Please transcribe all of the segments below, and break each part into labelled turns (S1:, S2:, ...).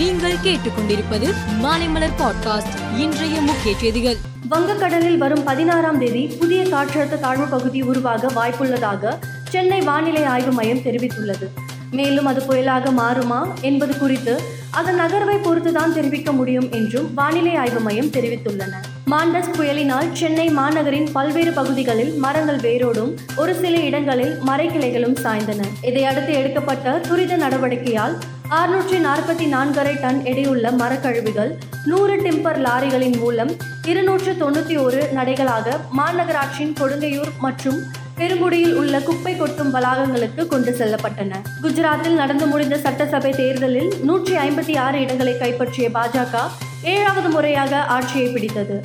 S1: நீங்கள் கேட்டுக்கொண்டிருப்பது மாலைமலர் பாட்காஸ்ட் இன்றைய முக்கிய செய்திகள் வங்கக்கடலில்
S2: வரும் பதினாறாம் தேதி புதிய காற்றழுத்த தாழ்வு பகுதி உருவாக வாய்ப்புள்ளதாக சென்னை வானிலை ஆய்வு மையம் தெரிவித்துள்ளது மேலும் அது புயலாக மாறுமா என்பது குறித்து அதன் நகர்வை பொறுத்துதான் தெரிவிக்க முடியும் என்றும் வானிலை ஆய்வு மையம் தெரிவித்துள்ளன மாண்டஸ் புயலினால் சென்னை மாநகரின் பல்வேறு பகுதிகளில் மரங்கள் வேரோடும் ஒரு சில இடங்களில் மரைக்கிளைகளும் சாய்ந்தன இதையடுத்து எடுக்கப்பட்ட துரித நடவடிக்கையால் அறுநூற்றி நாற்பத்தி நான்கரை டன் எடையுள்ள மரக்கழிவுகள் நூறு டிம்பர் லாரிகளின் மூலம் இருநூற்று தொண்ணூற்றி ஒரு நடைகளாக மாநகராட்சியின் கொடுங்கையூர் மற்றும் பெருங்குடியில் உள்ள குப்பை கொட்டும் வளாகங்களுக்கு கொண்டு செல்லப்பட்டன குஜராத்தில் நடந்து முடிந்த சட்டசபை தேர்தலில் நூற்றி ஐம்பத்தி ஆறு இடங்களை கைப்பற்றிய பாஜக ஏழாவது முறையாக ஆட்சியை பிடித்தது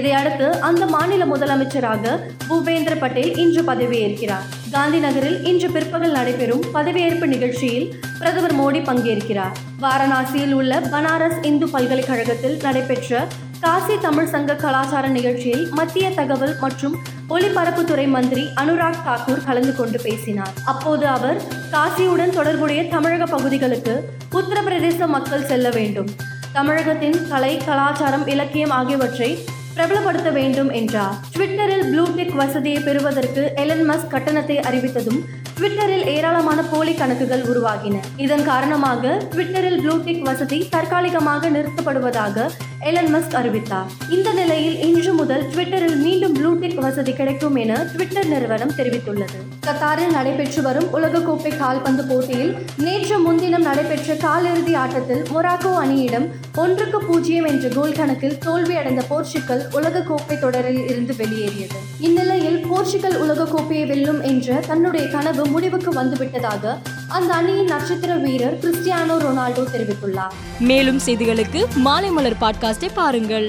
S2: இதையடுத்து அந்த மாநில முதலமைச்சராக பூபேந்திர பட்டேல் இன்று பதவியேற்கிறார் காந்தி நகரில் இன்று பிற்பகல் நடைபெறும் பதவியேற்பு நிகழ்ச்சியில் பிரதமர் மோடி பங்கேற்கிறார் வாரணாசியில் உள்ள பனாரஸ் இந்து பல்கலைக்கழகத்தில் நடைபெற்ற காசி தமிழ் சங்க கலாச்சார நிகழ்ச்சியில் மத்திய தகவல் மற்றும் ஒலிபரப்புத்துறை மந்திரி அனுராக் தாக்கூர் கலந்து கொண்டு பேசினார் அப்போது அவர் காசியுடன் தொடர்புடைய தமிழக பகுதிகளுக்கு உத்தரப்பிரதேச மக்கள் செல்ல வேண்டும் தமிழகத்தின் கலை கலாச்சாரம் இலக்கியம் ஆகியவற்றை பிரபலப்படுத்த வேண்டும் என்றார் ட்விட்டரில் ப்ளூடெக் வசதியை பெறுவதற்கு எலன் மஸ்க் கட்டணத்தை அறிவித்ததும் ட்விட்டரில் ஏராளமான போலி கணக்குகள் உருவாகின இதன் காரணமாக ட்விட்டரில் ப்ளூடிக் வசதி தற்காலிகமாக நிறுத்தப்படுவதாக எலன் மஸ்க் அறிவித்தார் இந்த நிலையில் இன்று முதல் ட்விட்டரில் மீண்டும் ப்ளூடிக் வசதி கிடைக்கும் என ட்விட்டர் நிறுவனம் தெரிவித்துள்ளது கத்தாரில் நடைபெற்று வரும் உலகக்கோப்பை கால்பந்து போட்டியில் நேற்று முன்தினம் நடைபெற்ற காலிறுதி ஆட்டத்தில் மொராக்கோ அணியிடம் ஒன்றுக்கு பூஜ்ஜியம் என்ற கோல் கணக்கில் தோல்வியடைந்த போர்ச்சுக்கல் உலகக்கோப்பை தொடரில் இருந்து வெளியேறியது இந்நிலையில் போர்ச்சுக்கல் உலகக்கோப்பையை வெல்லும் என்ற தன்னுடைய கனவு முடிவுக்கு வந்துவிட்டதாக அந்த அணியின் நட்சத்திர வீரர் கிறிஸ்டியானோ ரொனால்டோ தெரிவித்துள்ளார்
S1: மேலும் செய்திகளுக்கு மாலை மலர் பாட்காஸ்டை பாருங்கள்